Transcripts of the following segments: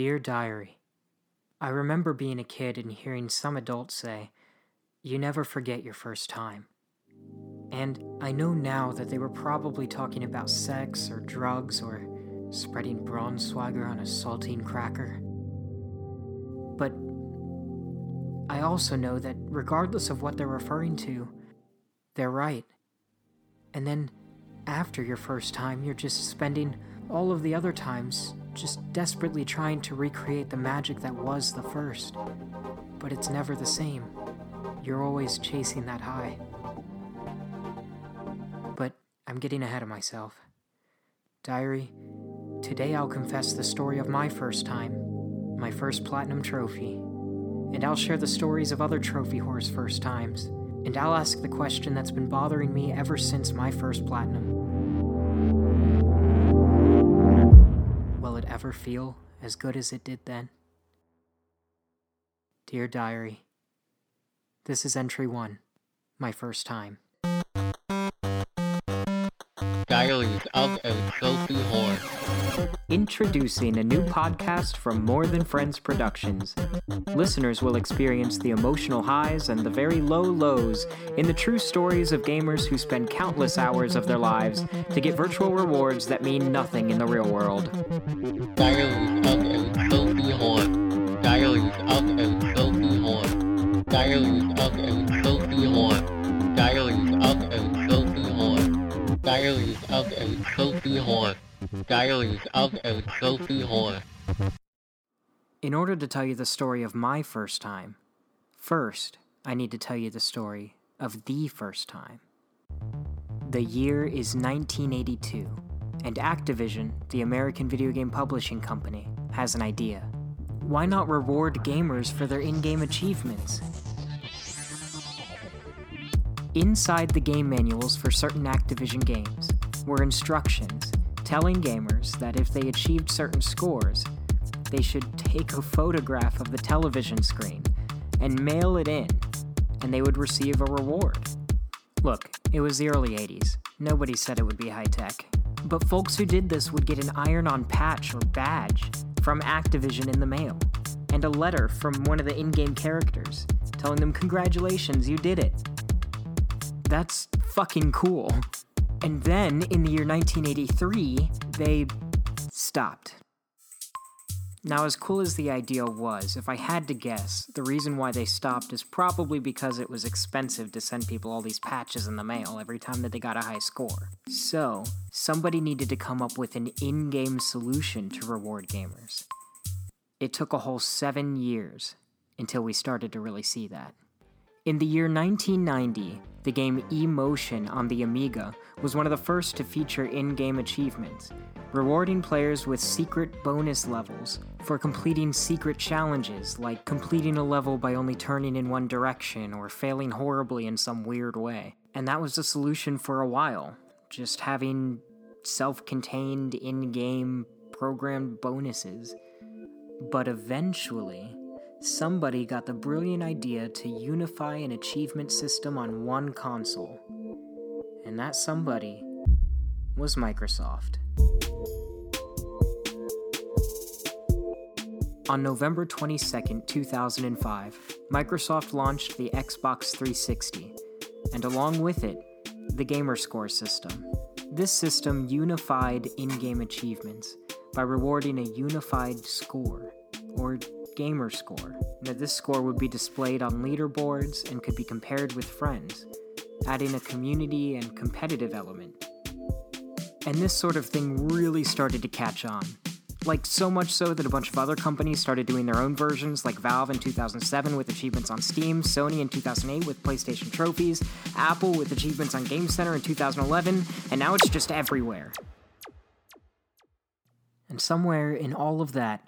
Dear Diary, I remember being a kid and hearing some adults say, You never forget your first time. And I know now that they were probably talking about sex or drugs or spreading Braunschweiger on a saltine cracker. But I also know that regardless of what they're referring to, they're right. And then after your first time, you're just spending all of the other times just desperately trying to recreate the magic that was the first. But it's never the same. You're always chasing that high. But I'm getting ahead of myself. Diary, today I'll confess the story of my first time, my first platinum trophy. And I'll share the stories of other trophy whores first times. And I'll ask the question that's been bothering me ever since my first platinum. Ever feel as good as it did then? Dear Diary, this is entry one, my first time. Diaries of a Trophy Whore. Introducing a new podcast from More Than Friends Productions. Listeners will experience the emotional highs and the very low lows in the true stories of gamers who spend countless hours of their lives to get virtual rewards that mean nothing in the real world. Diaries of a Trophy Whore. In order to tell you the story of my first time, first, I need to tell you the story of the first time. The year is 1982, and Activision, the American video game publishing company, has an idea. Why not reward gamers for their in game achievements? Inside the game manuals for certain Activision games were instructions telling gamers that if they achieved certain scores, they should take a photograph of the television screen and mail it in, and they would receive a reward. Look, it was the early 80s. Nobody said it would be high tech. But folks who did this would get an iron on patch or badge from Activision in the mail, and a letter from one of the in game characters telling them, Congratulations, you did it. That's fucking cool. And then, in the year 1983, they stopped. Now, as cool as the idea was, if I had to guess, the reason why they stopped is probably because it was expensive to send people all these patches in the mail every time that they got a high score. So, somebody needed to come up with an in game solution to reward gamers. It took a whole seven years until we started to really see that. In the year 1990, the game E-Motion on the Amiga was one of the first to feature in game achievements, rewarding players with secret bonus levels for completing secret challenges, like completing a level by only turning in one direction or failing horribly in some weird way. And that was the solution for a while, just having self contained in game programmed bonuses. But eventually, somebody got the brilliant idea to unify an achievement system on one console. And that somebody was Microsoft. On November 22, 2005, Microsoft launched the Xbox 360, and along with it, the Gamerscore system. This system unified in game achievements by rewarding a unified score, or gamer score. and that this score would be displayed on leaderboards and could be compared with friends, adding a community and competitive element. And this sort of thing really started to catch on. Like, so much so that a bunch of other companies started doing their own versions, like Valve in 2007 with achievements on Steam, Sony in 2008 with PlayStation trophies, Apple with achievements on Game Center in 2011, and now it's just everywhere. And somewhere in all of that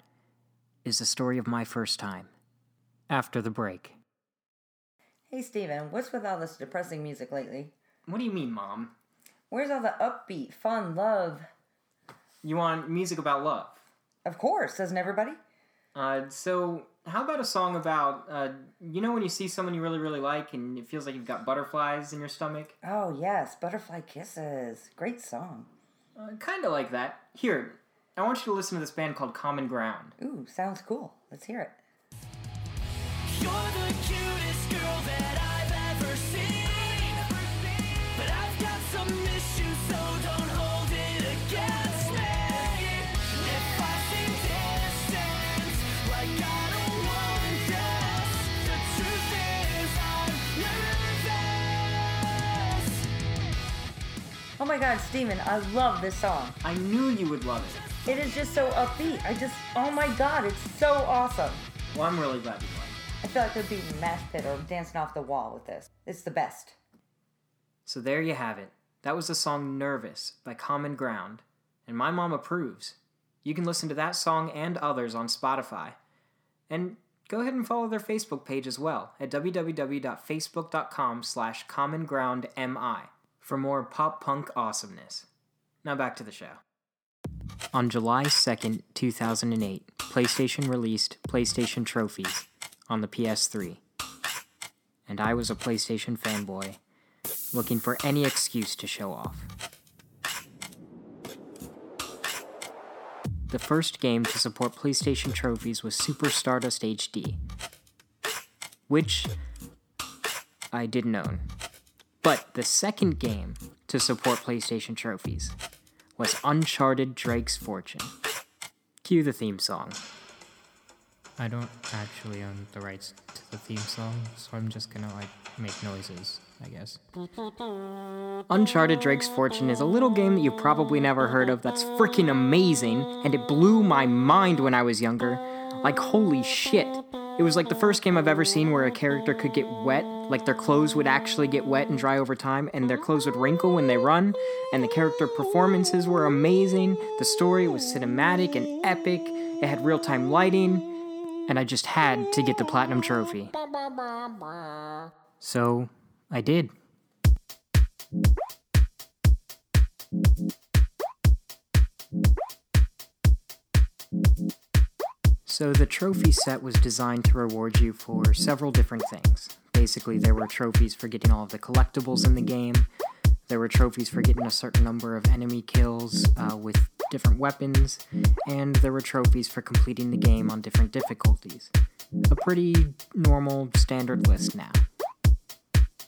is the story of my first time. After the break. Hey Steven, what's with all this depressing music lately? What do you mean, Mom? Where's all the upbeat, fun, love? You want music about love? Of course, doesn't everybody? Uh, so how about a song about, uh, you know, when you see someone you really, really like and it feels like you've got butterflies in your stomach? Oh, yes, Butterfly Kisses. Great song. Uh, kind of like that. Here, I want you to listen to this band called Common Ground. Ooh, sounds cool. Let's hear it. You're the cutest girl that I've ever seen. But I've got some issues, so don't hold it against me. If I seem distant, like I don't want this, the truth is I'm nervous. Oh my god, Steven, I love this song. I knew you would love it. It is just so upbeat. I just, oh my god, it's so awesome. Well, I'm really glad you liked it. I feel like I'd be in mosh pit or dancing off the wall with this. It's the best. So there you have it. That was the song Nervous by Common Ground, and my mom approves. You can listen to that song and others on Spotify. And go ahead and follow their Facebook page as well at www.facebook.com slash commongroundmi for more pop punk awesomeness. Now back to the show. On July 2nd, 2008, PlayStation released PlayStation Trophies on the PS3. And I was a PlayStation fanboy, looking for any excuse to show off. The first game to support PlayStation Trophies was Super Stardust HD, which I didn't own. But the second game to support PlayStation Trophies was Uncharted Drake's Fortune. Cue the theme song. I don't actually own the rights to the theme song, so I'm just gonna like make noises, I guess. Uncharted Drake's Fortune is a little game that you've probably never heard of that's freaking amazing, and it blew my mind when I was younger. Like, holy shit. It was like the first game I've ever seen where a character could get wet, like their clothes would actually get wet and dry over time, and their clothes would wrinkle when they run, and the character performances were amazing. The story was cinematic and epic, it had real time lighting, and I just had to get the Platinum Trophy. So, I did. So, the trophy set was designed to reward you for several different things. Basically, there were trophies for getting all of the collectibles in the game, there were trophies for getting a certain number of enemy kills uh, with different weapons, and there were trophies for completing the game on different difficulties. A pretty normal, standard list now.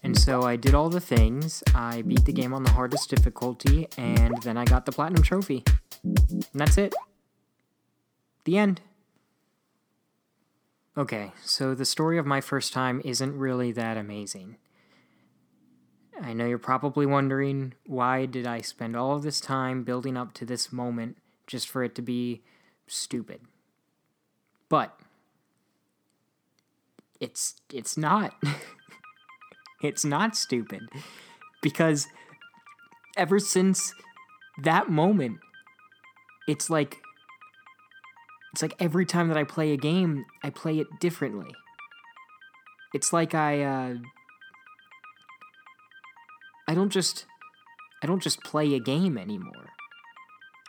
And so I did all the things, I beat the game on the hardest difficulty, and then I got the Platinum Trophy. And that's it. The end. Okay, so the story of my first time isn't really that amazing. I know you're probably wondering why did I spend all of this time building up to this moment just for it to be stupid. But it's it's not. it's not stupid because ever since that moment it's like it's like every time that I play a game, I play it differently. It's like I uh I don't just I don't just play a game anymore.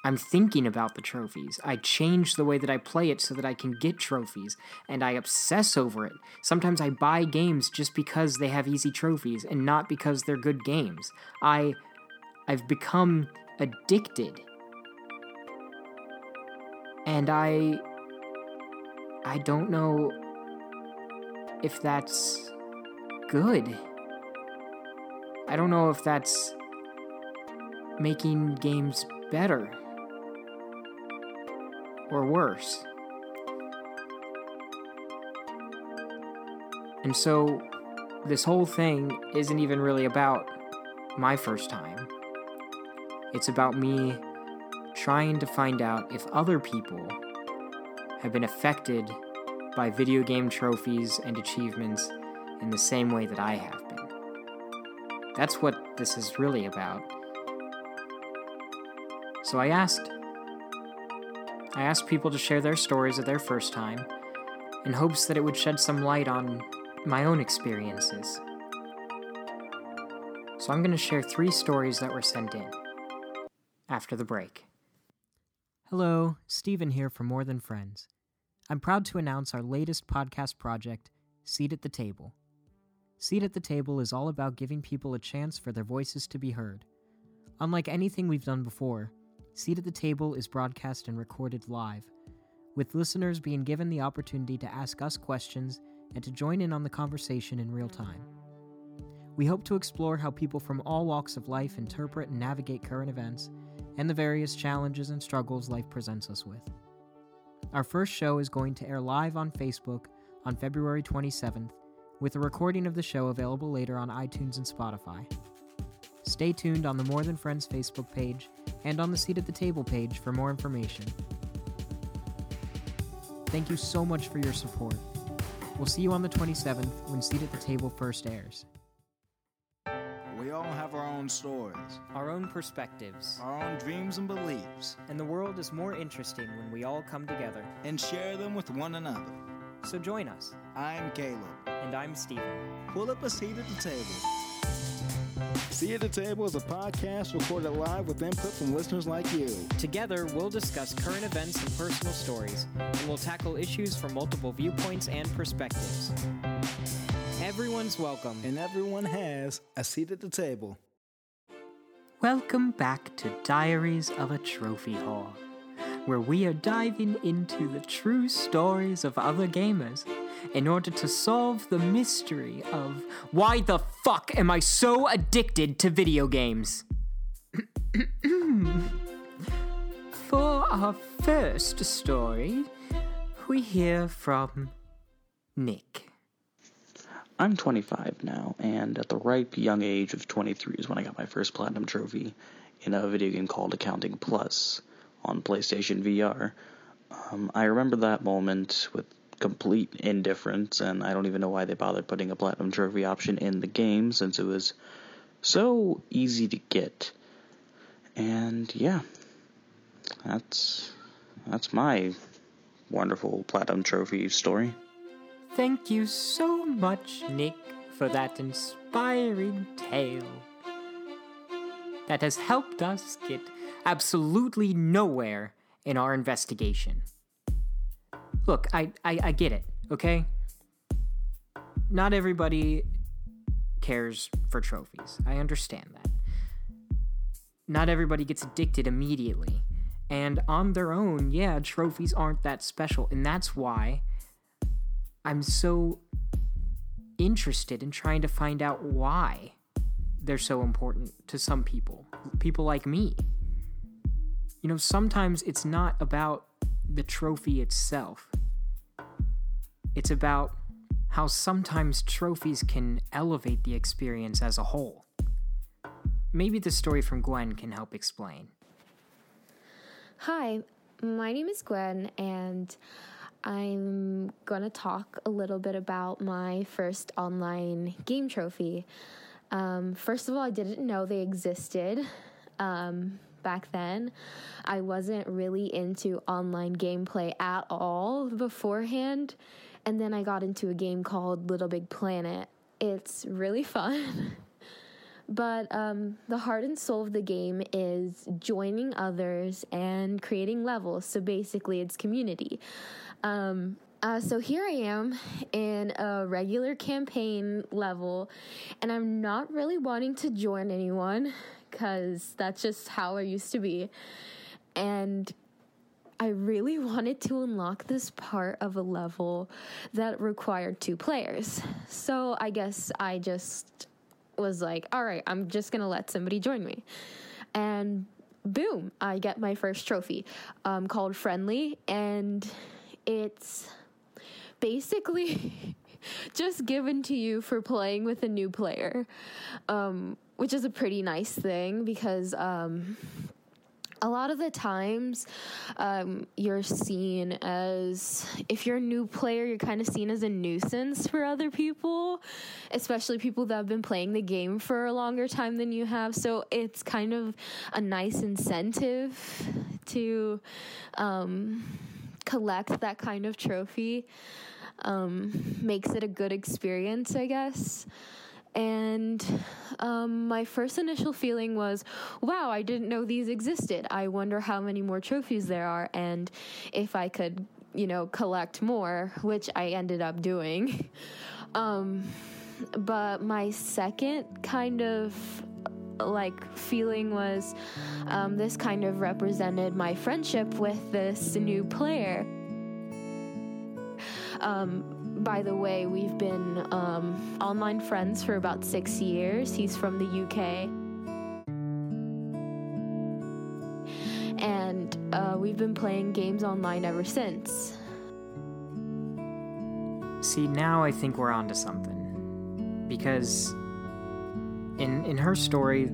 I'm thinking about the trophies. I change the way that I play it so that I can get trophies, and I obsess over it. Sometimes I buy games just because they have easy trophies and not because they're good games. I I've become addicted. And I I don't know if that's good. I don't know if that's making games better or worse. And so, this whole thing isn't even really about my first time. It's about me trying to find out if other people have been affected by video game trophies and achievements in the same way that I have been. That's what this is really about. So I asked. I asked people to share their stories of their first time in hopes that it would shed some light on my own experiences. So I'm going to share three stories that were sent in after the break. Hello, Stephen here for More Than Friends. I'm proud to announce our latest podcast project, Seat at the Table. Seat at the Table is all about giving people a chance for their voices to be heard. Unlike anything we've done before, Seat at the Table is broadcast and recorded live, with listeners being given the opportunity to ask us questions and to join in on the conversation in real time. We hope to explore how people from all walks of life interpret and navigate current events and the various challenges and struggles life presents us with. Our first show is going to air live on Facebook on February 27th, with a recording of the show available later on iTunes and Spotify. Stay tuned on the More Than Friends Facebook page and on the Seat at the Table page for more information. Thank you so much for your support. We'll see you on the 27th when Seat at the Table first airs. We all have our own stories, Our own perspectives, our own dreams and beliefs, and the world is more interesting when we all come together. and share them with one another. So join us, I'm Caleb. and I'm Steven. Pull up a seat at the table. Seat at the Table is a podcast recorded live with input from listeners like you. Together, we'll discuss current events and personal stories, and we'll tackle issues from multiple viewpoints and perspectives. Everyone's welcome. And everyone has a seat at the table. Welcome back to Diaries of a Trophy Whore, where we are diving into the true stories of other gamers in order to solve the mystery of why the fuck am I so addicted to video games? For our first story, we hear from Nick. I'm 25 now, and at the ripe young age of 23 is when I got my first platinum trophy in a video game called Accounting Plus on PlayStation VR. Um, I remember that moment with complete indifference, and I don't even know why they bothered putting a platinum trophy option in the game since it was so easy to get. And yeah, that's that's my wonderful platinum trophy story. Thank you so much, Nick, for that inspiring tale. That has helped us get absolutely nowhere in our investigation. Look, I, I, I get it, okay? Not everybody cares for trophies. I understand that. Not everybody gets addicted immediately. And on their own, yeah, trophies aren't that special. And that's why I'm so interested in trying to find out why they're so important to some people, people like me. You know, sometimes it's not about the trophy itself, it's about how sometimes trophies can elevate the experience as a whole. Maybe the story from Gwen can help explain. Hi, my name is Gwen, and I'm gonna talk a little bit about my first online game trophy. Um, first of all, I didn't know they existed um, back then. I wasn't really into online gameplay at all beforehand, and then I got into a game called Little Big Planet. It's really fun. But um, the heart and soul of the game is joining others and creating levels. So basically, it's community. Um, uh, so here I am in a regular campaign level, and I'm not really wanting to join anyone because that's just how I used to be. And I really wanted to unlock this part of a level that required two players. So I guess I just was like, all right, I'm just gonna let somebody join me. And boom, I get my first trophy um, called Friendly, and it's basically just given to you for playing with a new player, um, which is a pretty nice thing because. Um, a lot of the times um, you're seen as if you're a new player you're kind of seen as a nuisance for other people especially people that have been playing the game for a longer time than you have so it's kind of a nice incentive to um, collect that kind of trophy um, makes it a good experience i guess and um, my first initial feeling was, wow, I didn't know these existed. I wonder how many more trophies there are and if I could, you know, collect more, which I ended up doing. Um, but my second kind of like feeling was um, this kind of represented my friendship with this new player. Um, by the way, we've been um, online friends for about six years. He's from the UK. And uh, we've been playing games online ever since. See, now I think we're onto something. Because in in her story,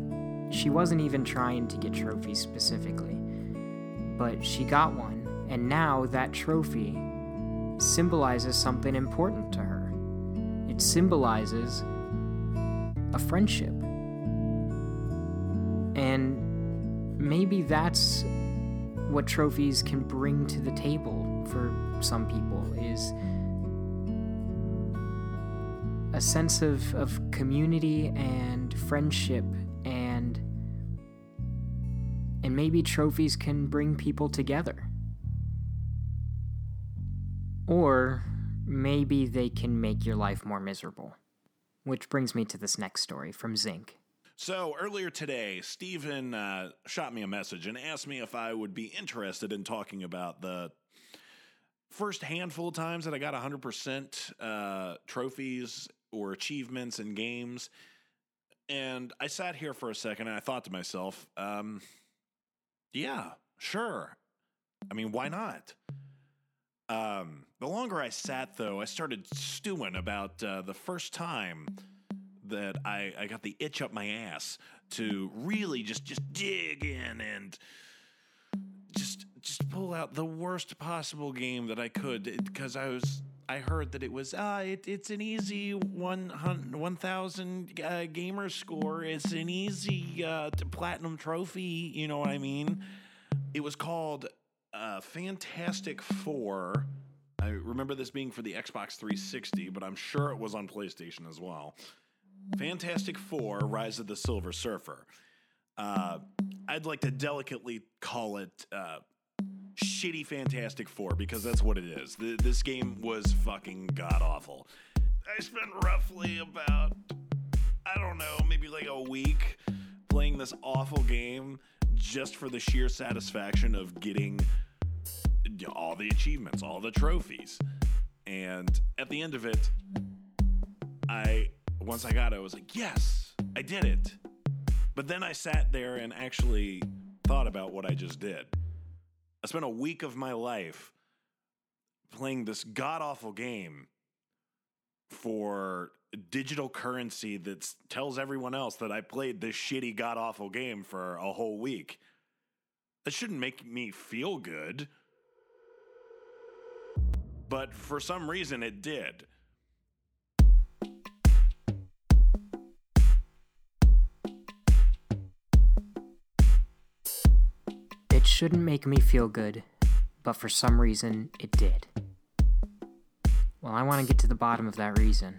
she wasn't even trying to get trophies specifically. But she got one, and now that trophy symbolizes something important to her. It symbolizes a friendship. And maybe that's what trophies can bring to the table for some people is a sense of, of community and friendship and and maybe trophies can bring people together. Or maybe they can make your life more miserable. Which brings me to this next story from zinc. So earlier today, Stephen uh, shot me a message and asked me if I would be interested in talking about the first handful of times that I got 100% uh, trophies or achievements in games. And I sat here for a second and I thought to myself, um, yeah, sure. I mean, why not? Um, the longer I sat, though, I started stewing about uh, the first time that I, I got the itch up my ass to really just just dig in and just just pull out the worst possible game that I could because I was I heard that it was uh it, it's an easy one 1000 uh, gamer score. It's an easy uh platinum trophy you know what I mean? It was called uh Fantastic 4 I remember this being for the Xbox 360 but I'm sure it was on PlayStation as well. Fantastic Four: Rise of the Silver Surfer. Uh, I'd like to delicately call it uh, shitty Fantastic Four because that's what it is. Th- this game was fucking god awful. I spent roughly about I don't know, maybe like a week playing this awful game just for the sheer satisfaction of getting all the achievements, all the trophies. And at the end of it, I once I got it, I was like, yes, I did it. But then I sat there and actually thought about what I just did. I spent a week of my life playing this god awful game for digital currency that tells everyone else that I played this shitty god awful game for a whole week. That shouldn't make me feel good. But for some reason, it did. Shouldn't make me feel good, but for some reason it did. Well, I want to get to the bottom of that reason.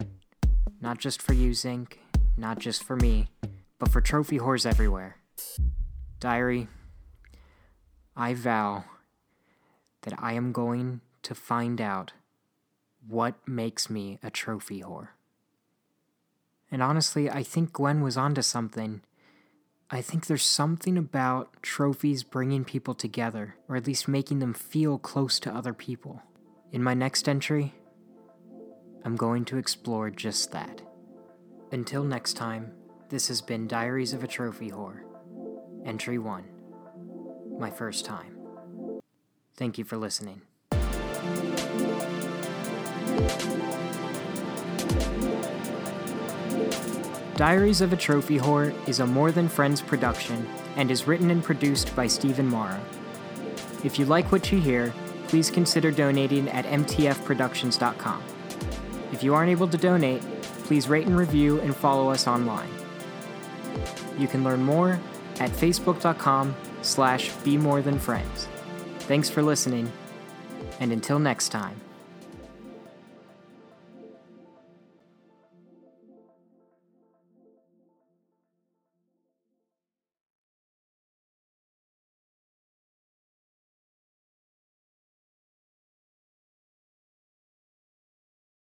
Not just for you, Zinc, not just for me, but for trophy whores everywhere. Diary, I vow that I am going to find out what makes me a trophy whore. And honestly, I think Gwen was onto something. I think there's something about trophies bringing people together, or at least making them feel close to other people. In my next entry, I'm going to explore just that. Until next time, this has been Diaries of a Trophy Whore, Entry 1, my first time. Thank you for listening. Diaries of a Trophy Whore is a More Than Friends production and is written and produced by Stephen Mara. If you like what you hear, please consider donating at mtfproductions.com. If you aren't able to donate, please rate and review and follow us online. You can learn more at facebook.com slash be more than friends. Thanks for listening, and until next time.